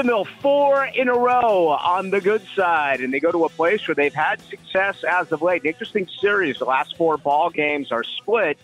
Jacksonville four in a row on the good side, and they go to a place where they've had success as of late. An interesting series. The last four ball games are split,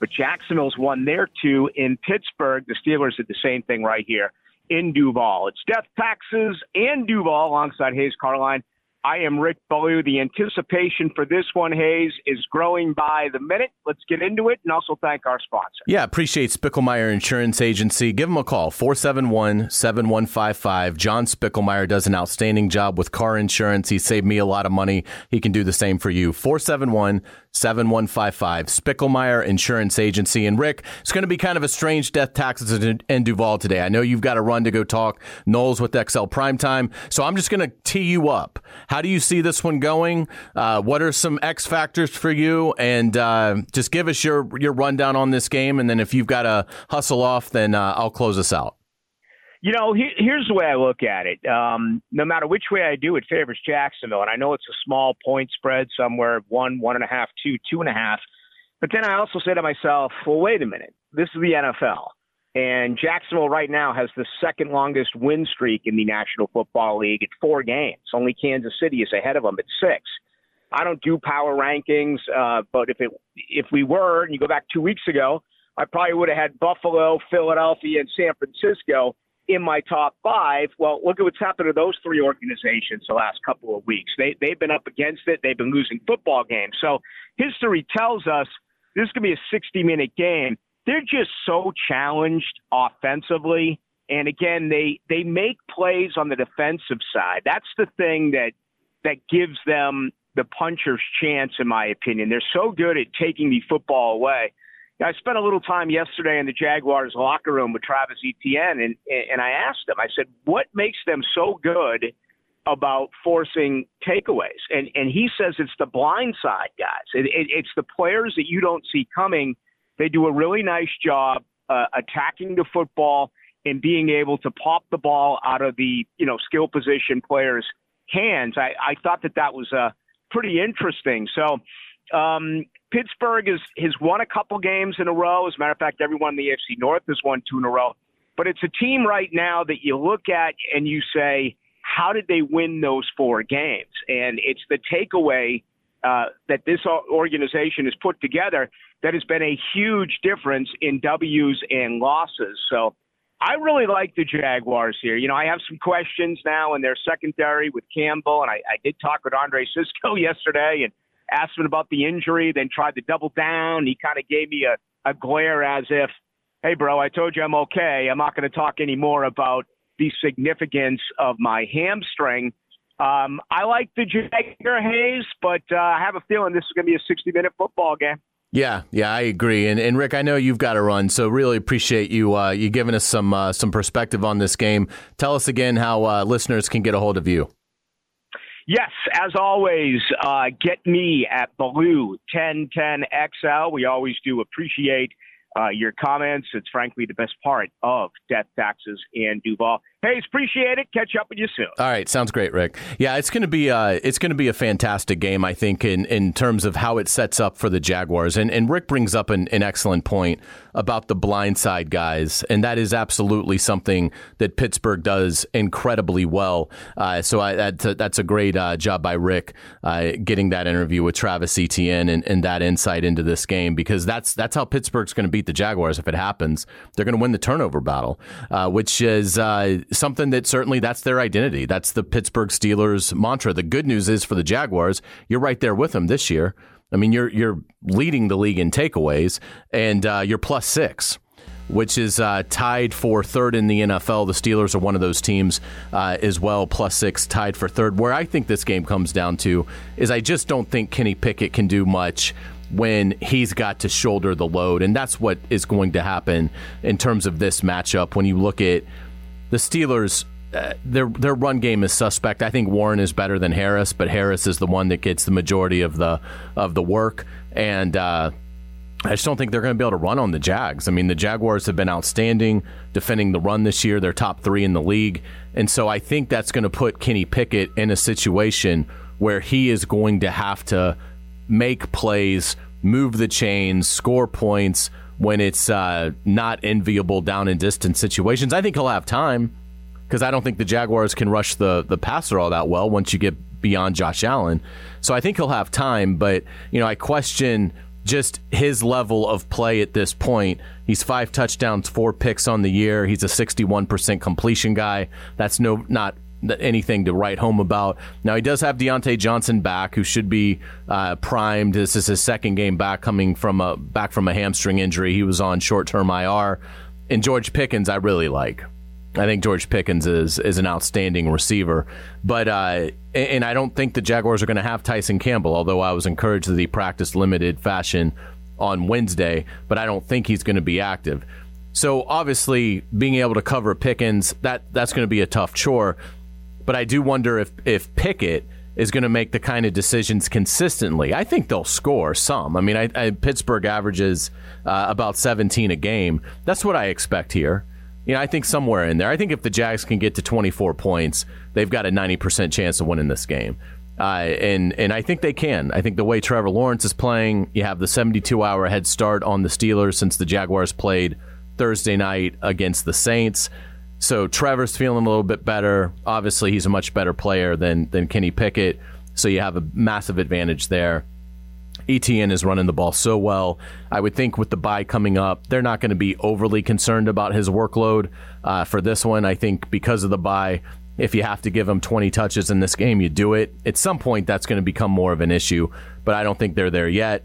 but Jacksonville's won their two in Pittsburgh. The Steelers did the same thing right here in Duval. It's Death Taxes and Duval alongside Hays Carlyon. I am Rick Ballou. The anticipation for this one, Hays, is growing by the minute. Let's get into it and also thank our sponsor. Yeah, appreciate Spickelmier Insurance Agency. Give them a call, 471 7155. John Spickelmier does an outstanding job with car insurance. He saved me a lot of money. He can do the same for you. 471 7155. Spickelmier Insurance Agency. And Rick, it's going to be kind of a strange death taxes in Duval today. I know you've got to run to go talk Knowles with XL Primetime. So I'm just going to tee you up. How do you see this one going? Uh, what are some X factors for you? And uh, just give us your, your rundown on this game. And then if you've got to hustle off, then uh, I'll close us out. You know, he, here's the way I look at it. Um, no matter which way I do, it favors Jacksonville, and I know it's a small point spread somewhere one, one and a half, two, two and a half. But then I also say to myself, well, wait a minute. This is the NFL, and Jacksonville right now has the second longest win streak in the National Football League at four games. Only Kansas City is ahead of them at six. I don't do power rankings, uh, but if it if we were, and you go back two weeks ago, I probably would have had Buffalo, Philadelphia, and San Francisco in my top five. Well, look at what's happened to those three organizations the last couple of weeks. They they've been up against it. They've been losing football games. So history tells us this is going to be a 60 minute game. They're just so challenged offensively. And again, they they make plays on the defensive side. That's the thing that that gives them the puncher's chance, in my opinion. They're so good at taking the football away. I spent a little time yesterday in the Jaguars locker room with Travis Etienne, and and I asked him. I said, "What makes them so good about forcing takeaways?" And and he says it's the blind side guys. It, it, it's the players that you don't see coming. They do a really nice job uh, attacking the football and being able to pop the ball out of the you know skill position players' hands. I I thought that that was uh, pretty interesting. So. Um, Pittsburgh is, has won a couple games in a row. As a matter of fact, everyone in the AFC North has won two in a row. But it's a team right now that you look at and you say, how did they win those four games? And it's the takeaway uh, that this organization has put together that has been a huge difference in W's and losses. So I really like the Jaguars here. You know, I have some questions now in their secondary with Campbell, and I, I did talk with Andre Cisco yesterday, and asked him about the injury, then tried to double down. He kind of gave me a, a glare as if, hey, bro, I told you I'm okay. I'm not going to talk anymore about the significance of my hamstring. Um, I like the Jagger Hays, but uh, I have a feeling this is going to be a 60 minute football game. Yeah, yeah, I agree. And, and Rick, I know you've got to run, so really appreciate you uh, you giving us some uh, some perspective on this game. Tell us again how uh, listeners can get a hold of you. Yes, as always, uh, get me at Ballou 1010XL. We always do appreciate uh, your comments. It's frankly the best part of Death Taxes and Duval. Hey, appreciate it. Catch up with you soon. All right, sounds great, Rick. Yeah, it's going to be uh, it's going to be a fantastic game, I think, in, in terms of how it sets up for the Jaguars. And and Rick brings up an, an excellent point about the blindside guys, and that is absolutely something that Pittsburgh does incredibly well. Uh, so I, that's a, that's a great uh, job by Rick uh, getting that interview with Travis Etienne and, and that insight into this game because that's that's how Pittsburgh's going to beat the Jaguars if it happens. They're going to win the turnover battle, uh, which is uh, something that certainly that's their identity. That's the Pittsburgh Steelers mantra. The good news is for the Jaguars, you're right there with them this year. I mean, you're you're leading the league in takeaways, and uh, you're plus six, which is uh, tied for third in the NFL. The Steelers are one of those teams uh, as well, plus six, tied for third. Where I think this game comes down to is I just don't think Kenny Pickett can do much when he's got to shoulder the load, and that's what is going to happen in terms of this matchup. When you look at the Steelers, uh, their their run game is suspect. I think Warren is better than Harris, but Harris is the one that gets the majority of the of the work, and uh, I just don't think they're going to be able to run on the Jags. I mean, the Jaguars have been outstanding defending the run this year. They're top three in the league, and so I think that's going to put Kenny Pickett in a situation where he is going to have to make plays, move the chains, score points when it's uh, not enviable down and distance situations. I think he'll have time. because I don't think the Jaguars can rush the the passer all that well once you get beyond Josh Allen. So I think he'll have time, but you know I question just his level of play at this point. He's five touchdowns, four picks on the year. He's a 61% completion guy. That's no not anything to write home about. Now he does have Diontae Johnson back, who should be uh, primed. This is his second game back, coming from a back from a hamstring injury. He was on short term IR. And George Pickens, I really like. I think George Pickens is is an outstanding receiver, but uh, and I don't think the Jaguars are going to have Tyson Campbell. Although I was encouraged that he practiced limited fashion on Wednesday, but I don't think he's going to be active. So obviously, being able to cover Pickens that that's going to be a tough chore. But I do wonder if if Pickett is going to make the kind of decisions consistently. I think they'll score some. I mean, I, I, Pittsburgh averages uh, about 17 a game. That's what I expect here. You know, I think somewhere in there. I think if the Jags can get to 24 points, they've got a 90% chance of winning this game. Uh, and and I think they can. I think the way Trevor Lawrence is playing, you have the 72 hour head start on the Steelers since the Jaguars played Thursday night against the Saints. So Trevor's feeling a little bit better. Obviously, he's a much better player than than Kenny Pickett. So you have a massive advantage there. Etienne is running the ball so well. I would think with the bye coming up, they're not going to be overly concerned about his workload uh, for this one. I think because of the bye, if you have to give him 20 touches in this game, you do it. At some point, that's going to become more of an issue, but I don't think they're there yet.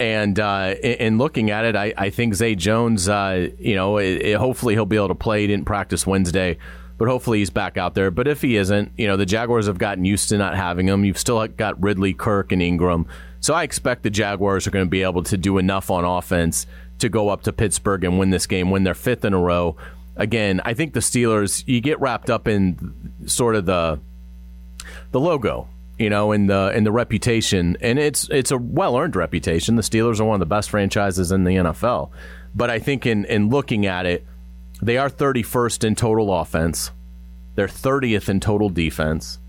And uh, in looking at it, I, I think Zay Jones, uh, you know, it, it, hopefully he'll be able to play. He didn't practice Wednesday, but hopefully he's back out there. But if he isn't, you know, the Jaguars have gotten used to not having him. You've still got Ridley, Kirk, and Ingram. So I expect the Jaguars are going to be able to do enough on offense to go up to Pittsburgh and win this game, win their fifth in a row. Again, I think the Steelers, you get wrapped up in sort of the the logo, you know, in the in the reputation, and it's it's a well earned reputation. The Steelers are one of the best franchises in the NFL, but I think in in looking at it, they are 31st in total offense. They're 30th in total defense.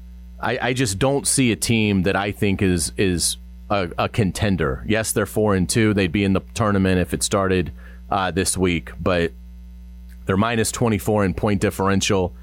I, I just don't see a team that I think is is a, a, contender. Yes, they're four and two. They'd be in the tournament if it started uh, this week, but they're minus 24 in point differential.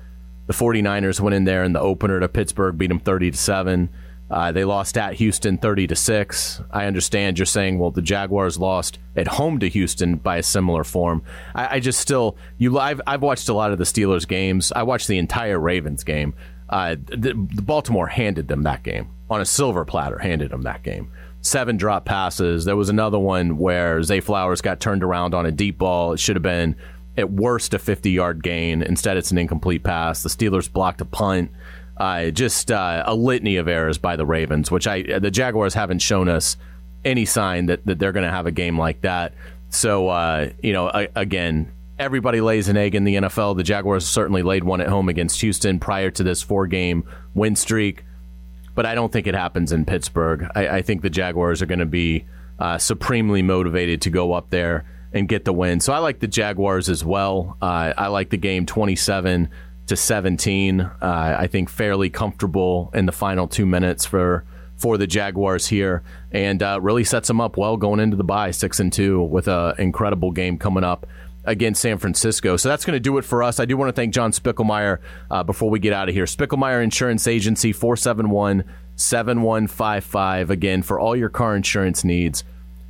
The 49ers went in there in the opener to Pittsburgh, beat them 30 to 7. Uh, they lost at Houston 30 to 6. I understand you're saying, well, the Jaguars lost at home to Houston by a similar form. I, I just still, you I've, I've watched a lot of the Steelers games. I watched the entire Ravens game. Uh, the, the Baltimore handed them that game on a silver platter, handed them that game seven drop passes. There was another one where Zay Flowers got turned around on a deep ball. It should have been at worst a 50 yard gain. Instead, it's an incomplete pass. The Steelers blocked a punt. Uh, just uh, a litany of errors by the Ravens, which I the Jaguars haven't shown us any sign that, that they're going to have a game like that. So uh, you know, I, again, everybody lays an egg in the NFL. The Jaguars certainly laid one at home against Houston prior to this four game win streak but I don't think it happens in Pittsburgh. I, I think the Jaguars are going to be uh, supremely motivated to go up there and get the win. So I like the Jaguars as well. Uh, I like the game 27 to 17. Uh, I think fairly comfortable in the final two minutes for for the Jaguars here, and uh, really sets them up well going into the bye, six and two, with an incredible game coming up against San Francisco. So that's going to do it for us. I do want to thank John Spickelmier uh, before we get out of here. Spickelmier Insurance Agency, 471 7155. Again, for all your car insurance needs.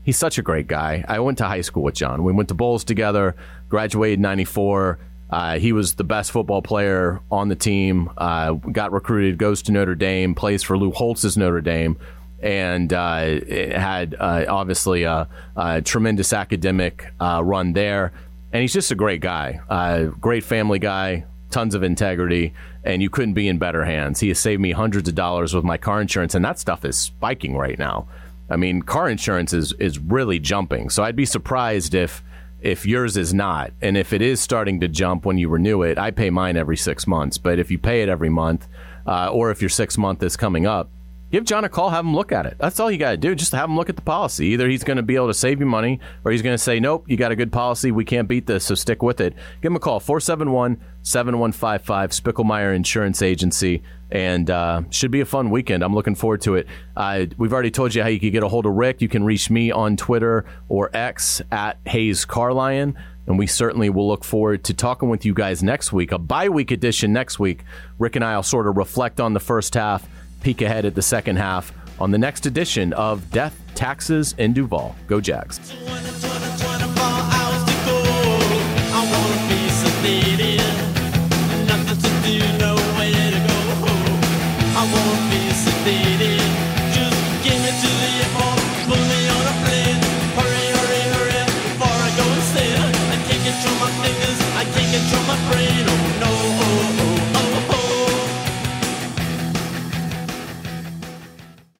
He's such a great guy. I went to high school with John. We went to Bolles together, graduated 94. Uh, he was the best football player on the team, uh, got recruited, goes to Notre Dame, plays for Lou Holtz's Notre Dame and uh, had uh, obviously a, a, tremendous academic uh, run there and he's just a great guy, uh, great family guy, tons of integrity, and you couldn't be in better hands. He has saved me hundreds of dollars with my car insurance, and that stuff is spiking right now. I mean, car insurance is is really jumping. So I'd be surprised if if yours is not, and if it is starting to jump when you renew it. I pay mine every six months, but if you pay it every month, uh, or if your six month is coming up, give John a call, have him look at it. That's all you got to do. Just have him look at the policy. Either he's going to be able to save you money or he's going to say, nope, you got a good policy. We can't beat this, so stick with it. Give him a call, 471 7155, Spickelmier Insurance Agency. And uh, should be a fun weekend. I'm looking forward to it. Uh, we've already told you how you can get a hold of Rick. You can reach me on Twitter or X at Hays Carlyon. And we certainly will look forward to talking with you guys next week, a bye week edition next week. Rick and I will sort of reflect on the first half, peek ahead at the second half on the next edition of Death, Taxes, and Duval. Go Jags.